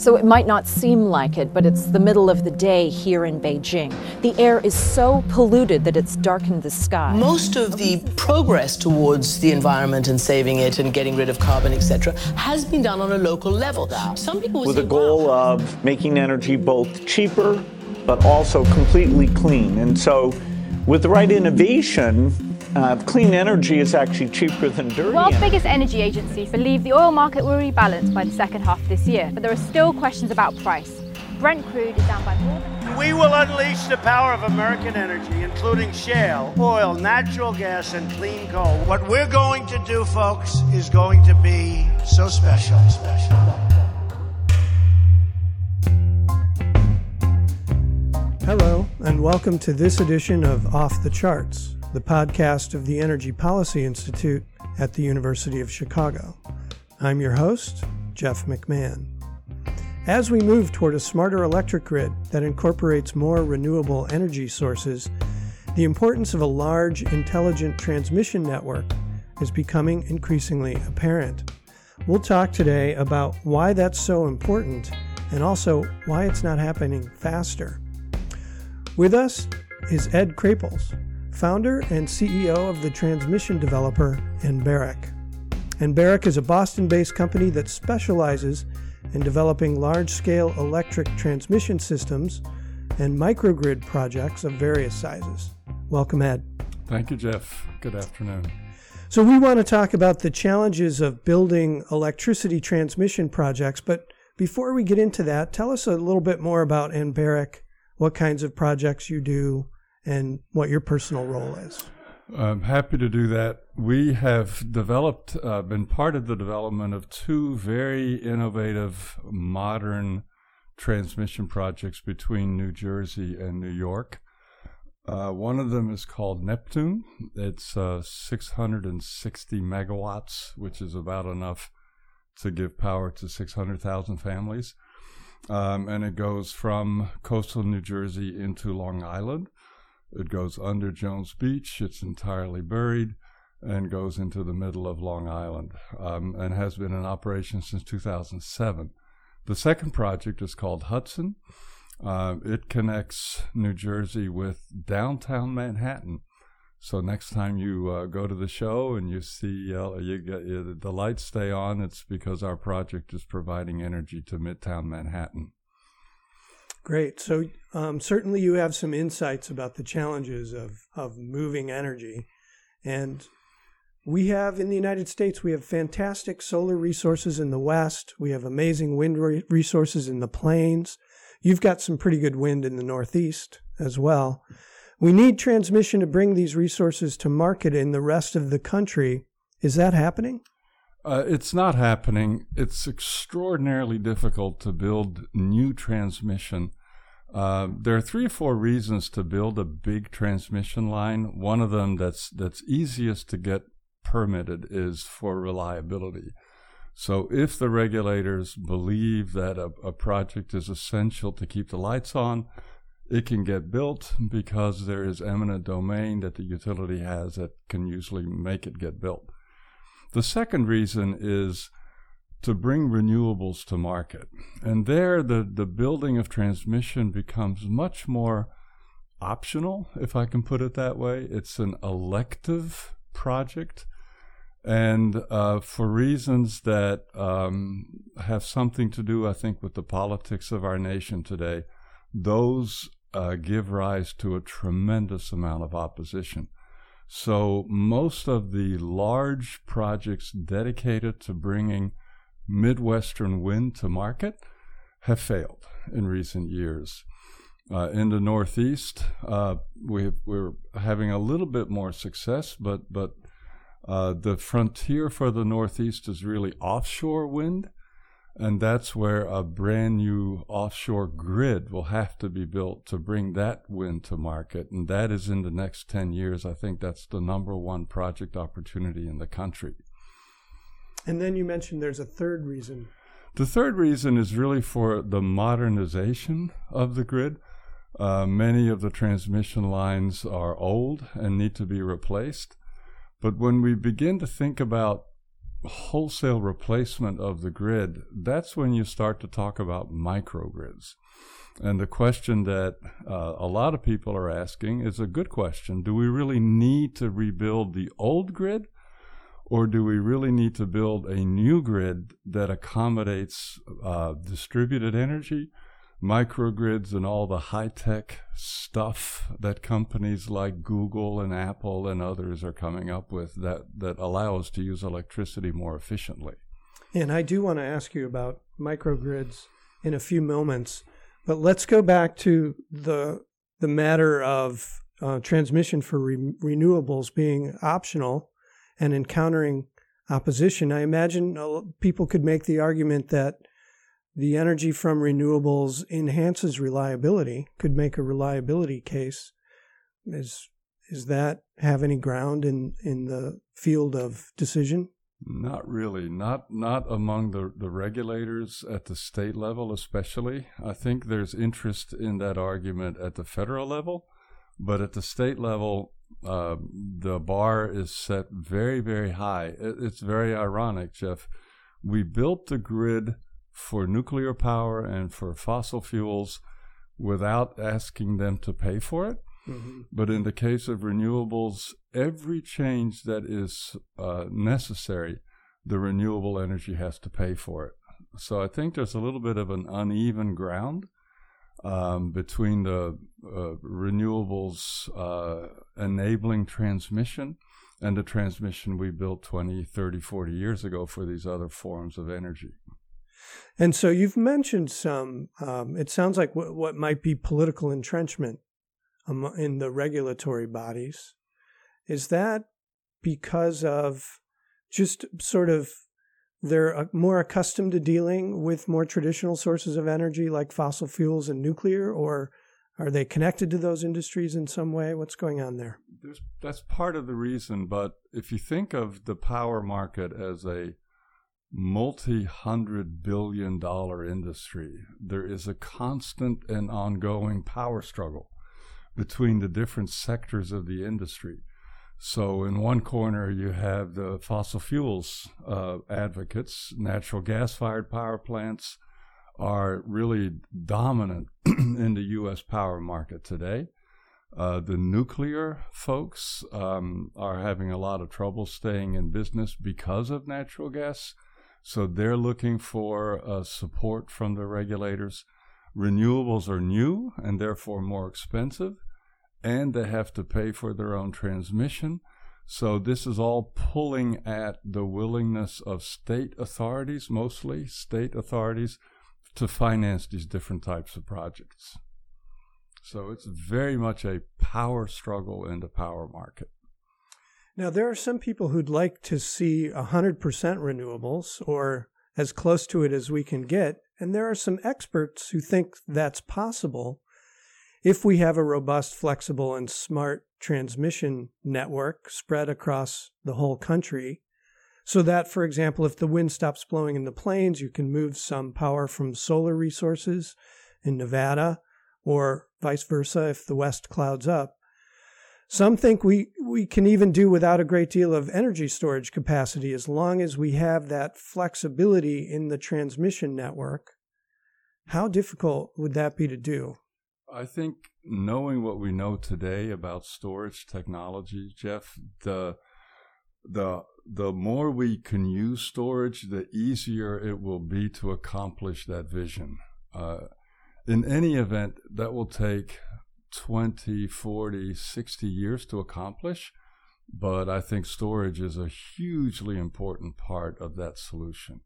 So it might not seem like it, but it's the middle of the day here in Beijing. The air is so polluted that it's darkened the sky. Most of the progress towards the environment and saving it and getting rid of carbon, etc., has been done on a local level. Some people with say, a goal wow. of making energy both cheaper but also completely clean. And so, with the right innovation, uh, clean energy is actually cheaper than dirty. The world's energy. biggest energy agencies believe the oil market will rebalance by the second half of this year, but there are still questions about price. Brent crude is down by more than We will unleash the power of American energy, including shale, oil, natural gas, and clean coal. What we're going to do, folks, is going to be so special, special. Hello, and welcome to this edition of Off the Charts, the podcast of the Energy Policy Institute at the University of Chicago. I'm your host, Jeff McMahon. As we move toward a smarter electric grid that incorporates more renewable energy sources, the importance of a large, intelligent transmission network is becoming increasingly apparent. We'll talk today about why that's so important and also why it's not happening faster. With us is Ed Krapels, founder and CEO of the transmission developer Anbaric. Anbaric is a Boston based company that specializes in developing large scale electric transmission systems and microgrid projects of various sizes. Welcome, Ed. Thank you, Jeff. Good afternoon. So, we want to talk about the challenges of building electricity transmission projects, but before we get into that, tell us a little bit more about Anbaric, what kinds of projects you do, and what your personal role is. I'm happy to do that. We have developed, uh, been part of the development of two very innovative, modern transmission projects between New Jersey and New York. Uh, one of them is called Neptune. It's uh, 660 megawatts, which is about enough to give power to 600,000 families. Um, and it goes from coastal New Jersey into Long Island. It goes under Jones Beach. It's entirely buried and goes into the middle of Long Island um, and has been in operation since 2007. The second project is called Hudson. Uh, it connects New Jersey with downtown Manhattan. So next time you uh, go to the show and you see uh, you get the lights stay on, it's because our project is providing energy to Midtown Manhattan. Great. So, um, certainly you have some insights about the challenges of, of moving energy. And we have in the United States, we have fantastic solar resources in the West. We have amazing wind re- resources in the plains. You've got some pretty good wind in the Northeast as well. We need transmission to bring these resources to market in the rest of the country. Is that happening? Uh, it's not happening. It's extraordinarily difficult to build new transmission. Uh, there are three or four reasons to build a big transmission line. One of them that's that's easiest to get permitted is for reliability. So if the regulators believe that a, a project is essential to keep the lights on, it can get built because there is eminent domain that the utility has that can usually make it get built. The second reason is to bring renewables to market. And there, the, the building of transmission becomes much more optional, if I can put it that way. It's an elective project. And uh, for reasons that um, have something to do, I think, with the politics of our nation today, those uh, give rise to a tremendous amount of opposition. So most of the large projects dedicated to bringing Midwestern wind to market have failed in recent years. Uh, in the Northeast, uh, we, we're having a little bit more success, but but uh, the frontier for the Northeast is really offshore wind, and that's where a brand new offshore grid will have to be built to bring that wind to market. And that is in the next 10 years. I think that's the number one project opportunity in the country. And then you mentioned there's a third reason. The third reason is really for the modernization of the grid. Uh, many of the transmission lines are old and need to be replaced. But when we begin to think about wholesale replacement of the grid, that's when you start to talk about microgrids. And the question that uh, a lot of people are asking is a good question. Do we really need to rebuild the old grid? Or do we really need to build a new grid that accommodates uh, distributed energy, microgrids, and all the high tech stuff that companies like Google and Apple and others are coming up with that, that allow us to use electricity more efficiently? And I do want to ask you about microgrids in a few moments. But let's go back to the the matter of uh, transmission for re- renewables being optional and encountering opposition. I imagine people could make the argument that the energy from renewables enhances reliability. Could make a reliability case. Is is that have any ground in in the field of decision? Not really. Not not among the, the regulators at the state level, especially. I think there's interest in that argument at the federal level, but at the state level, uh, the bar is set very, very high. It, it's very ironic, Jeff. We built the grid for nuclear power and for fossil fuels without asking them to pay for it. Mm-hmm. But in the case of renewables, every change that is uh, necessary, the renewable energy has to pay for it. So I think there's a little bit of an uneven ground um, between the uh, renewables uh, enabling transmission and the transmission we built 20, 30, 40 years ago for these other forms of energy. And so you've mentioned some, um, it sounds like what might be political entrenchment in the regulatory bodies. Is that because of just sort of they're uh, more accustomed to dealing with more traditional sources of energy like fossil fuels and nuclear, or are they connected to those industries in some way? What's going on there? There's, that's part of the reason, but if you think of the power market as a multi hundred billion dollar industry, there is a constant and ongoing power struggle between the different sectors of the industry. So, in one corner, you have the fossil fuels uh, advocates. Natural gas fired power plants are really dominant in the U.S. power market today. Uh, the nuclear folks um, are having a lot of trouble staying in business because of natural gas. So, they're looking for uh, support from the regulators. Renewables are new and therefore more expensive, and they have to pay for their own transmission. So, this is all pulling at the willingness of state authorities, mostly state authorities, to finance these different types of projects. So, it's very much a power struggle in the power market. Now, there are some people who'd like to see 100% renewables or as close to it as we can get. And there are some experts who think that's possible if we have a robust, flexible, and smart transmission network spread across the whole country. So that, for example, if the wind stops blowing in the plains, you can move some power from solar resources in Nevada, or vice versa if the west clouds up. Some think we, we can even do without a great deal of energy storage capacity as long as we have that flexibility in the transmission network. How difficult would that be to do? I think knowing what we know today about storage technology, Jeff, the the the more we can use storage, the easier it will be to accomplish that vision. Uh, in any event, that will take 20, 40, 60 years to accomplish. But I think storage is a hugely important part of that solution.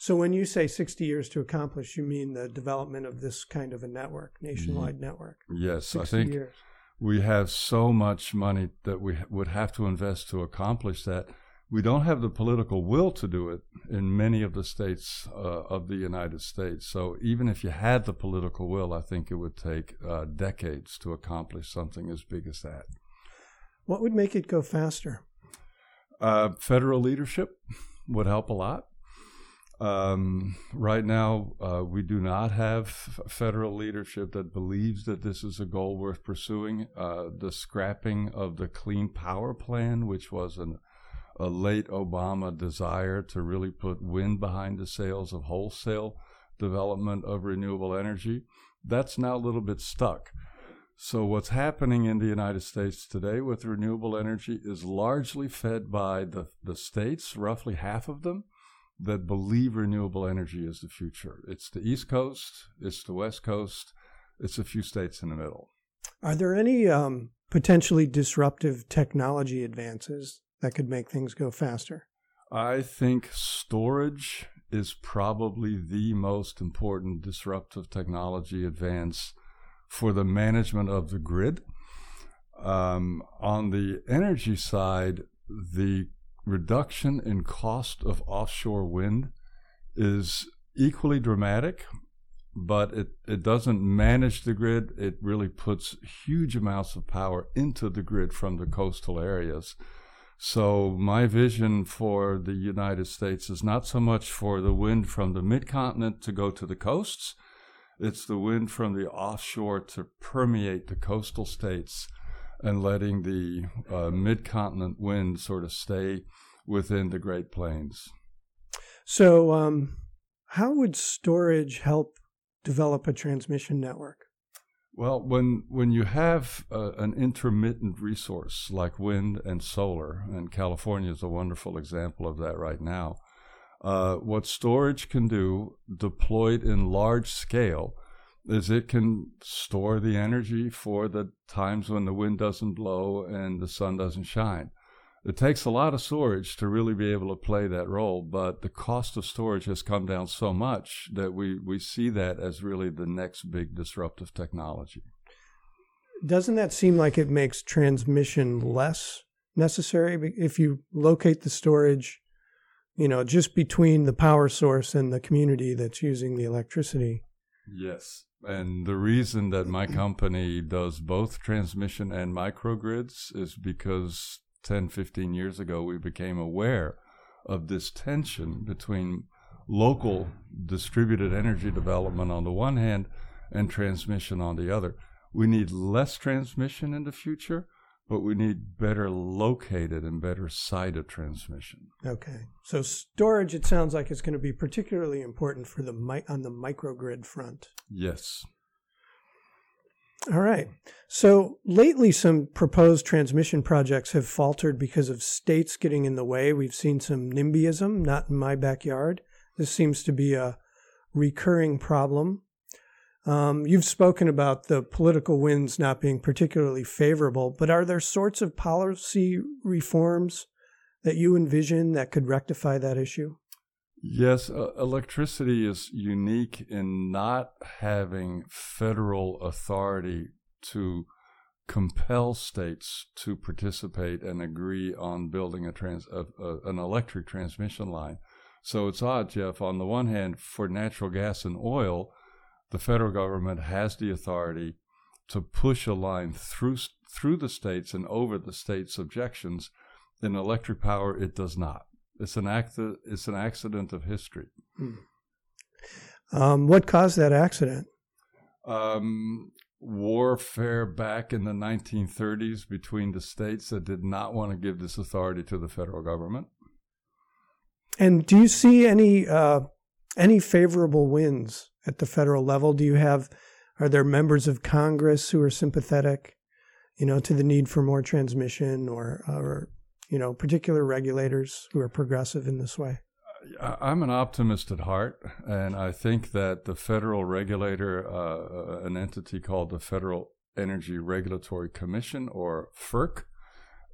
So when you say 60 years to accomplish, you mean the development of this kind of a network, nationwide mm, network? Yes, I think years. we have so much money that we would have to invest to accomplish that. We don't have the political will to do it in many of the states uh, of the United States. So even if you had the political will, I think it would take uh, decades to accomplish something as big as that. What would make it go faster? Uh, federal leadership would help a lot. Um, right now, uh, we do not have federal leadership that believes that this is a goal worth pursuing. Uh, the scrapping of the Clean Power Plan, which was an, a late Obama desire to really put wind behind the sails of wholesale development of renewable energy. That's now a little bit stuck. So, what's happening in the United States today with renewable energy is largely fed by the, the states, roughly half of them, that believe renewable energy is the future. It's the East Coast, it's the West Coast, it's a few states in the middle. Are there any um, potentially disruptive technology advances that could make things go faster? I think storage is probably the most important disruptive technology advance for the management of the grid. Um, on the energy side, the reduction in cost of offshore wind is equally dramatic, but it, it doesn't manage the grid. It really puts huge amounts of power into the grid from the coastal areas. So, my vision for the United States is not so much for the wind from the mid continent to go to the coasts it's the wind from the offshore to permeate the coastal states and letting the uh, mid continent wind sort of stay within the Great Plains. So, um, how would storage help develop a transmission network? Well, when when you have uh, an intermittent resource like wind and solar, and California is a wonderful example of that right now, uh, what storage can do, deployed in large scale, is it can store the energy for the times when the wind doesn't blow and the sun doesn't shine. It takes a lot of storage to really be able to play that role, but the cost of storage has come down so much that we, we see that as really the next big disruptive technology. Doesn't that seem like it makes transmission less necessary if you locate the storage you know, just between the power source and the community that's using the electricity. Yes. And the reason that my company does both transmission and microgrids is because 10, 15 years ago, we became aware of this tension between local distributed energy development on the one hand and transmission on the other. We need less transmission in the future, but we need better located and better sited transmission. Okay. So storage, it sounds like is going to be particularly important for the mi- on the microgrid front. Yes. All right. So lately, some proposed transmission projects have faltered because of states getting in the way. We've seen some NIMBYism, not in my backyard. This seems to be a recurring problem. Um, you've spoken about the political winds not being particularly favorable, but are there sorts of policy reforms that you envision that could rectify that issue? Yes, uh, electricity is unique in not having federal authority to compel states to participate and agree on building a trans, uh, uh, an electric transmission line. So it's odd, Jeff. On the one hand, for natural gas and oil, the federal government has the authority to push a line through through the states and over the states' objections. In electric power, it does not. It's an act. It's an accident of history. Hmm. Um, what caused that accident? Um, warfare back in the 1930s between the states that did not want to give this authority to the federal government. And do you see any uh, any favorable wins at the federal level? Do you have are there members of Congress who are sympathetic, you know, to the need for more transmission, or or you know, particular regulators who are progressive in this way? I'm an optimist at heart, and I think that the federal regulator, uh, an entity called the Federal Energy Regulatory Commission, or FERC,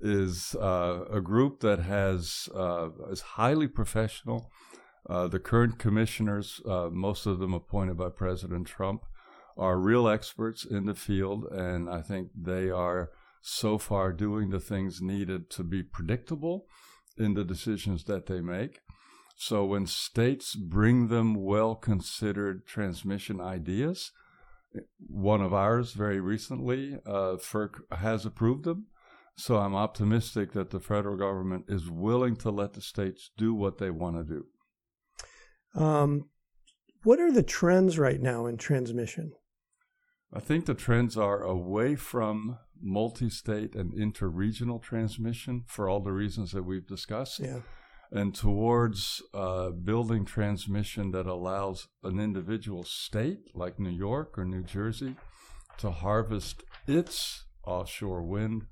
is uh, a group that has uh, is highly professional uh, the current commissioners, uh, most of them appointed by President Trump, are real experts in the field, and I think they are so far doing the things needed to be predictable in the decisions that they make. So when states bring them well considered transmission ideas, one of ours very recently, uh, FERC has approved them. So I'm optimistic that the federal government is willing to let the states do what they want to do. Um, what are the trends right now in transmission? I think the trends are away from multi state and interregional transmission for all the reasons that we've discussed. Yeah. And towards uh, building transmission that allows an individual state like New York or New Jersey to harvest its offshore wind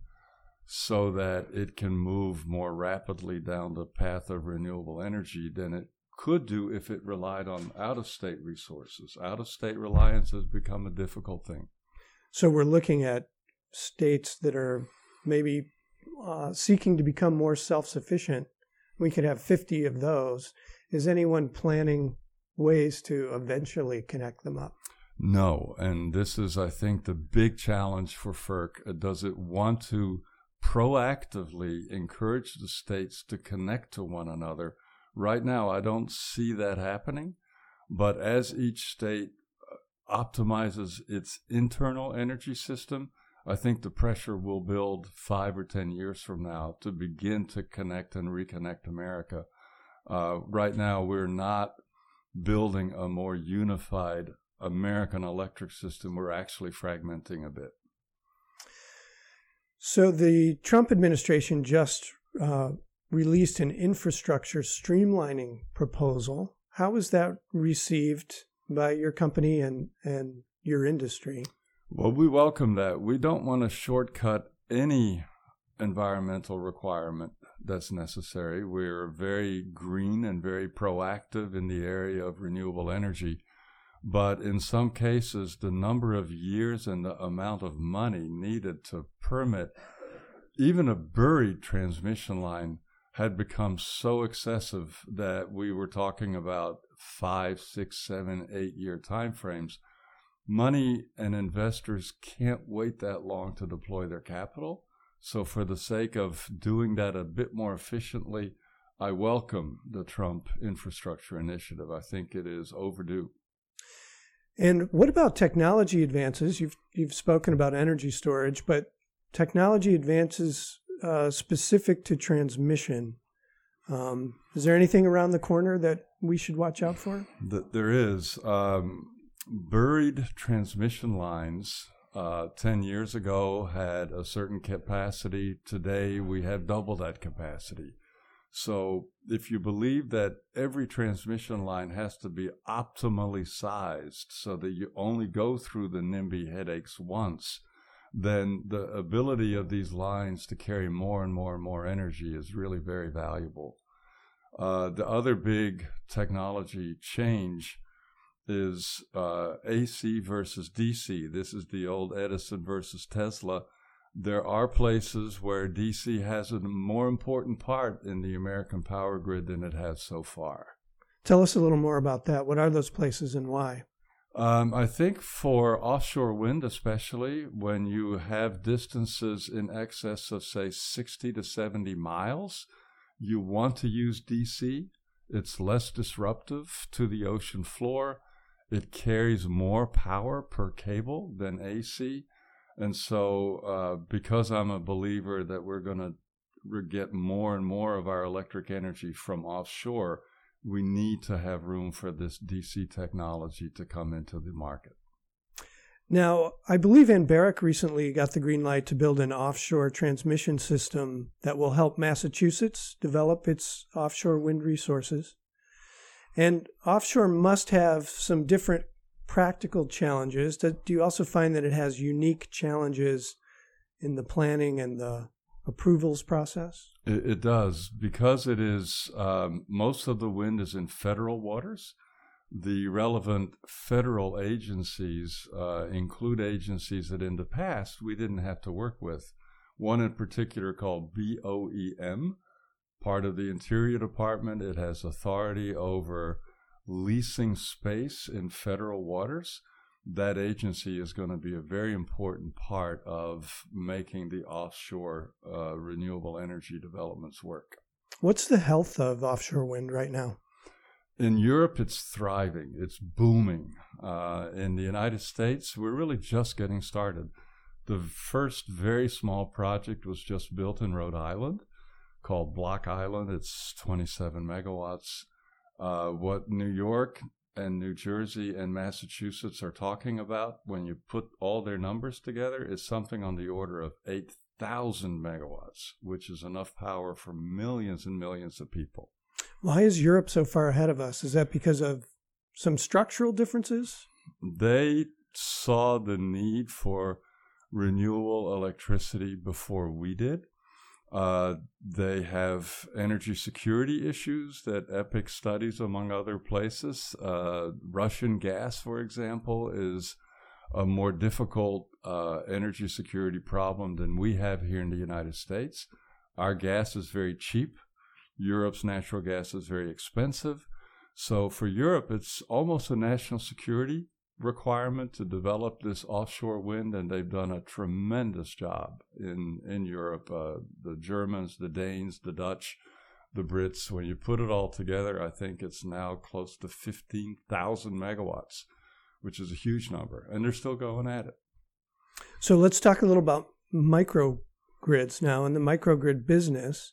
so that it can move more rapidly down the path of renewable energy than it could do if it relied on out of state resources. Out of state reliance has become a difficult thing. So we're looking at states that are maybe uh, seeking to become more self sufficient. We could have 50 of those. Is anyone planning ways to eventually connect them up? No. And this is, I think, the big challenge for FERC. Does it want to proactively encourage the states to connect to one another? Right now, I don't see that happening. But as each state uh, optimizes its internal energy system, I think the pressure will build five or 10 years from now to begin to connect and reconnect America. Uh, right now, we're not building a more unified American electric system. We're actually fragmenting a bit. So the Trump administration just uh, released an infrastructure streamlining proposal. How was that received by your company and, and your industry? Well, we welcome that. We don't want to shortcut any environmental requirement that's necessary. We're very green and very proactive in the area of renewable energy. But in some cases, the number of years and the amount of money needed to permit even a buried transmission line had become so excessive that we were talking about five, six, seven, eight year timeframes. Money and investors can't wait that long to deploy their capital. So, for the sake of doing that a bit more efficiently, I welcome the Trump infrastructure initiative. I think it is overdue. And what about technology advances? You've you've spoken about energy storage, but technology advances uh, specific to transmission. Um, is there anything around the corner that we should watch out for? There is. Um, buried transmission lines uh, 10 years ago had a certain capacity. Today we have double that capacity. So if you believe that every transmission line has to be optimally sized so that you only go through the NIMBY headaches once, then the ability of these lines to carry more and more and more energy is really very valuable. Uh, the other big technology change is uh, AC versus DC. This is the old Edison versus Tesla. There are places where DC has a more important part in the American power grid than it has so far. Tell us a little more about that. What are those places and why? Um, I think for offshore wind, especially when you have distances in excess of, say, 60 to 70 miles, you want to use DC. It's less disruptive to the ocean floor. It carries more power per cable than AC. And so, uh, because I'm a believer that we're going to get more and more of our electric energy from offshore, we need to have room for this DC technology to come into the market. Now, I believe Anbaric recently got the green light to build an offshore transmission system that will help Massachusetts develop its offshore wind resources. And offshore must have some different practical challenges. Do you also find that it has unique challenges in the planning and the approvals process? It, it does because it is um, most of the wind is in federal waters. The relevant federal agencies uh, include agencies that in the past we didn't have to work with. One in particular called BOEM, part of the Interior Department. It has authority over leasing space in federal waters that agency is going to be a very important part of making the offshore uh, renewable energy developments work. What's the health of offshore wind right now? In Europe, it's thriving, it's booming. Uh, in the United States, we're really just getting started. The first very small project was just built in Rhode Island called Block Island. It's 27 megawatts. Uh, what New York and New Jersey and Massachusetts are talking about when you put all their numbers together is something on the order of 8,000 megawatts, which is enough power for millions and millions of people. Why is Europe so far ahead of us? Is that because of some structural differences? They saw the need for renewable electricity before we did. Uh, they have energy security issues that EPIC studies, among other places. Uh, Russian gas, for example, is a more difficult uh, energy security problem than we have here in the United States. Our gas is very cheap. Europe's natural gas is very expensive. So for Europe, it's almost a national security requirement to develop this offshore wind, and they've done a tremendous job in in Europe. Uh, the Germans, the Danes, the Dutch, the Brits. When you put it all together, I think it's now close to fifteen thousand megawatts, which is a huge number, and they're still going at it. So let's talk a little about microgrids now and the microgrid business.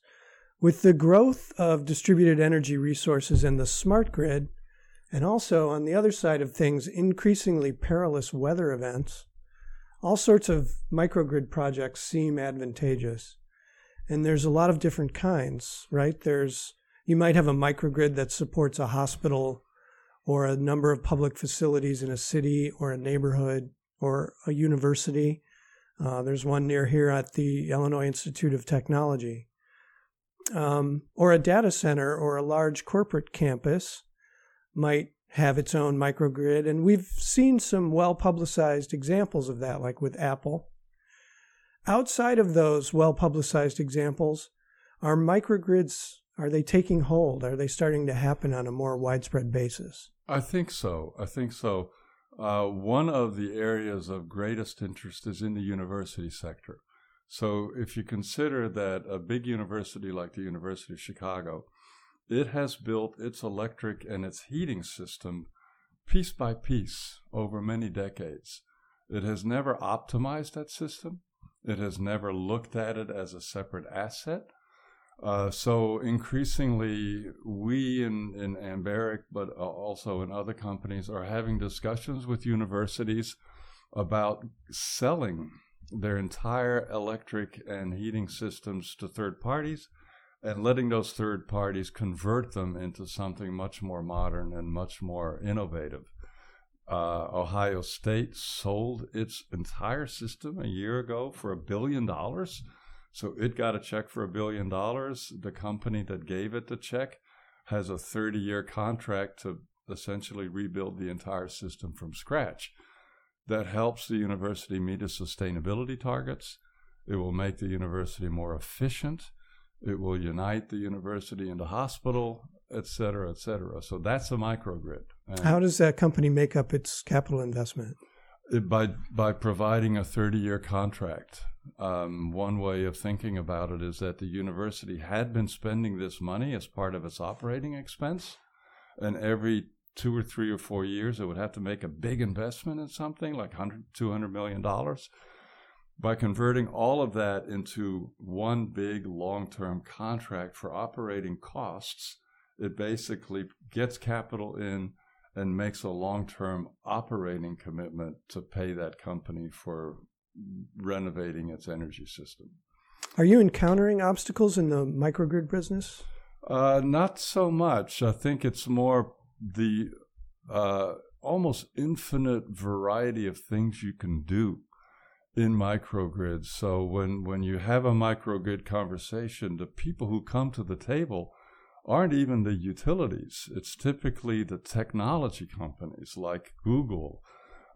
With the growth of distributed energy resources and the smart grid, and also, on the other side of things, increasingly perilous weather events. All sorts of microgrid projects seem advantageous. And there's a lot of different kinds, right? There's, you might have a microgrid that supports a hospital or a number of public facilities in a city or a neighborhood or a university. Uh, there's one near here at the Illinois Institute of Technology. Um, or a data center or a large corporate campus might have its own microgrid. And we've seen some well publicized examples of that, like with Apple. Outside of those well publicized examples, are microgrids are they taking hold? Are they starting to happen on a more widespread basis? I think so. I think so. Uh, one of the areas of greatest interest is in the university sector. So, if you consider that a big university like the University of Chicago it has built its electric and its heating system piece by piece over many decades. It has never optimized that system. It has never looked at it as a separate asset. Uh, so increasingly, we in, in Anbaric, but uh, also in other companies, are having discussions with universities about selling their entire electric and heating systems to third parties and letting those third parties convert them into something much more modern and much more innovative. Uh, Ohio State sold its entire system a year ago for a billion dollars. So it got a check for a billion dollars. The company that gave it the check has a 30 year contract to essentially rebuild the entire system from scratch. That helps the university meet its sustainability targets. It will make the university more efficient. It will unite the university and the hospital, et cetera, et cetera. So that's a microgrid. And How does that company make up its capital investment? It, by by providing a 30-year contract. Um, one way of thinking about it is that the university had been spending this money as part of its operating expense, and every two or three or four years it would have to make a big investment in something like 100 200 million dollars by converting all of that into one big long term contract for operating costs, it basically gets capital in and makes a long term operating commitment to pay that company for renovating its energy system. Are you encountering obstacles in the microgrid business? Uh, not so much. I think it's more the uh, almost infinite variety of things you can do in microgrids. So when, when you have a microgrid conversation, the people who come to the table aren't even the utilities. It's typically the technology companies like Google,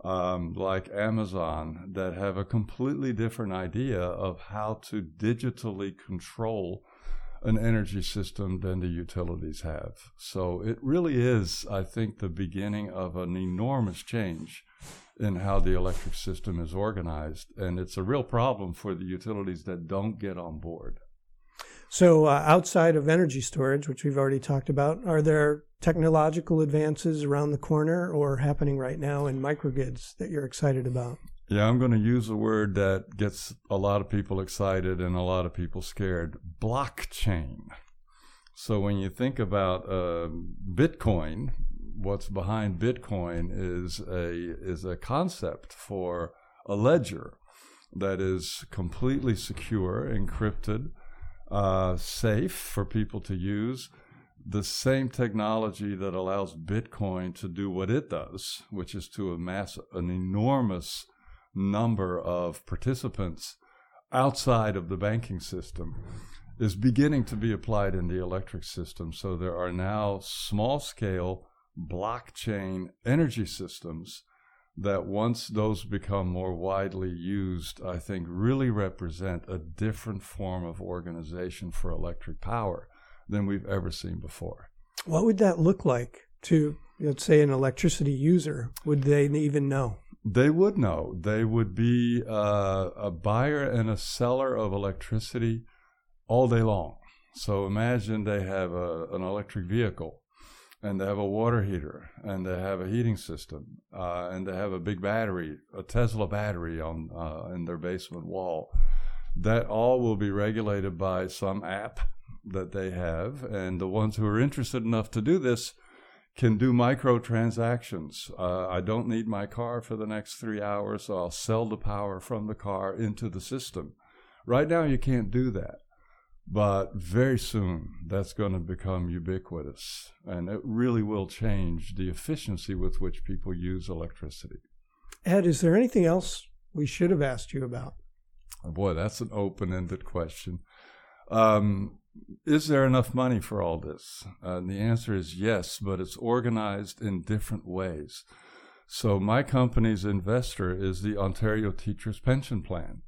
um, like Amazon, that have a completely different idea of how to digitally control an energy system than the utilities have. So it really is, I think, the beginning of an enormous change in how the electric system is organized. And it's a real problem for the utilities that don't get on board. So, uh, outside of energy storage, which we've already talked about, are there technological advances around the corner or happening right now in microgrids that you're excited about? Yeah, I'm going to use a word that gets a lot of people excited and a lot of people scared blockchain. So, when you think about uh, Bitcoin, what's behind Bitcoin is a is a concept for a ledger that is completely secure, encrypted, uh, safe for people to use. The same technology that allows Bitcoin to do what it does, which is to amass an enormous number of participants outside of the banking system is beginning to be applied in the electric system. So there are now small scale blockchain energy systems that once those become more widely used, I think really represent a different form of organization for electric power than we've ever seen before. What would that look like to, let's say, an electricity user? Would they even know? They would know. They would be uh, a buyer and a seller of electricity all day long. So imagine they have a, an electric vehicle and they have a water heater and they have a heating system uh, and they have a big battery, a Tesla battery on uh, in their basement wall. That all will be regulated by some app that they have, and the ones who are interested enough to do this can do microtransactions. Uh, I don't need my car for the next three hours, so I'll sell the power from the car into the system. Right now, you can't do that. But very soon, that's going to become ubiquitous, and it really will change the efficiency with which people use electricity. Ed, is there anything else we should have asked you about? Boy, that's an open ended question. Um, is there enough money for all this? Uh, the answer is yes, but it's organized in different ways. So, my company's investor is the Ontario Teachers Pension Plan.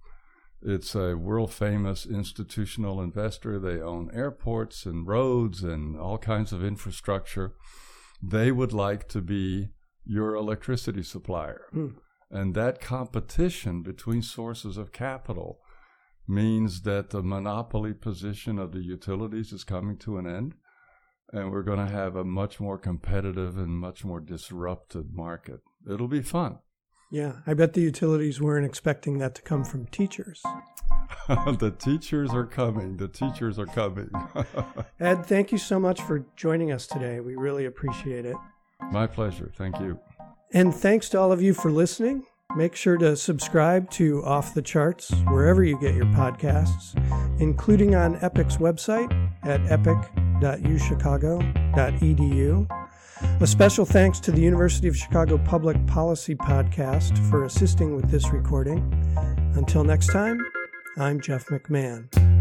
It's a world famous institutional investor. They own airports and roads and all kinds of infrastructure. They would like to be your electricity supplier. Mm. And that competition between sources of capital means that the monopoly position of the utilities is coming to an end. And we're going to have a much more competitive and much more disrupted market. It'll be fun. Yeah, I bet the utilities weren't expecting that to come from teachers. the teachers are coming. The teachers are coming. Ed, thank you so much for joining us today. We really appreciate it. My pleasure. Thank you. And thanks to all of you for listening. Make sure to subscribe to Off the Charts wherever you get your podcasts, including on EPIC's website at epic.uchicago.edu. A special thanks to the University of Chicago Public Policy Podcast for assisting with this recording. Until next time, I'm Jeff McMahon.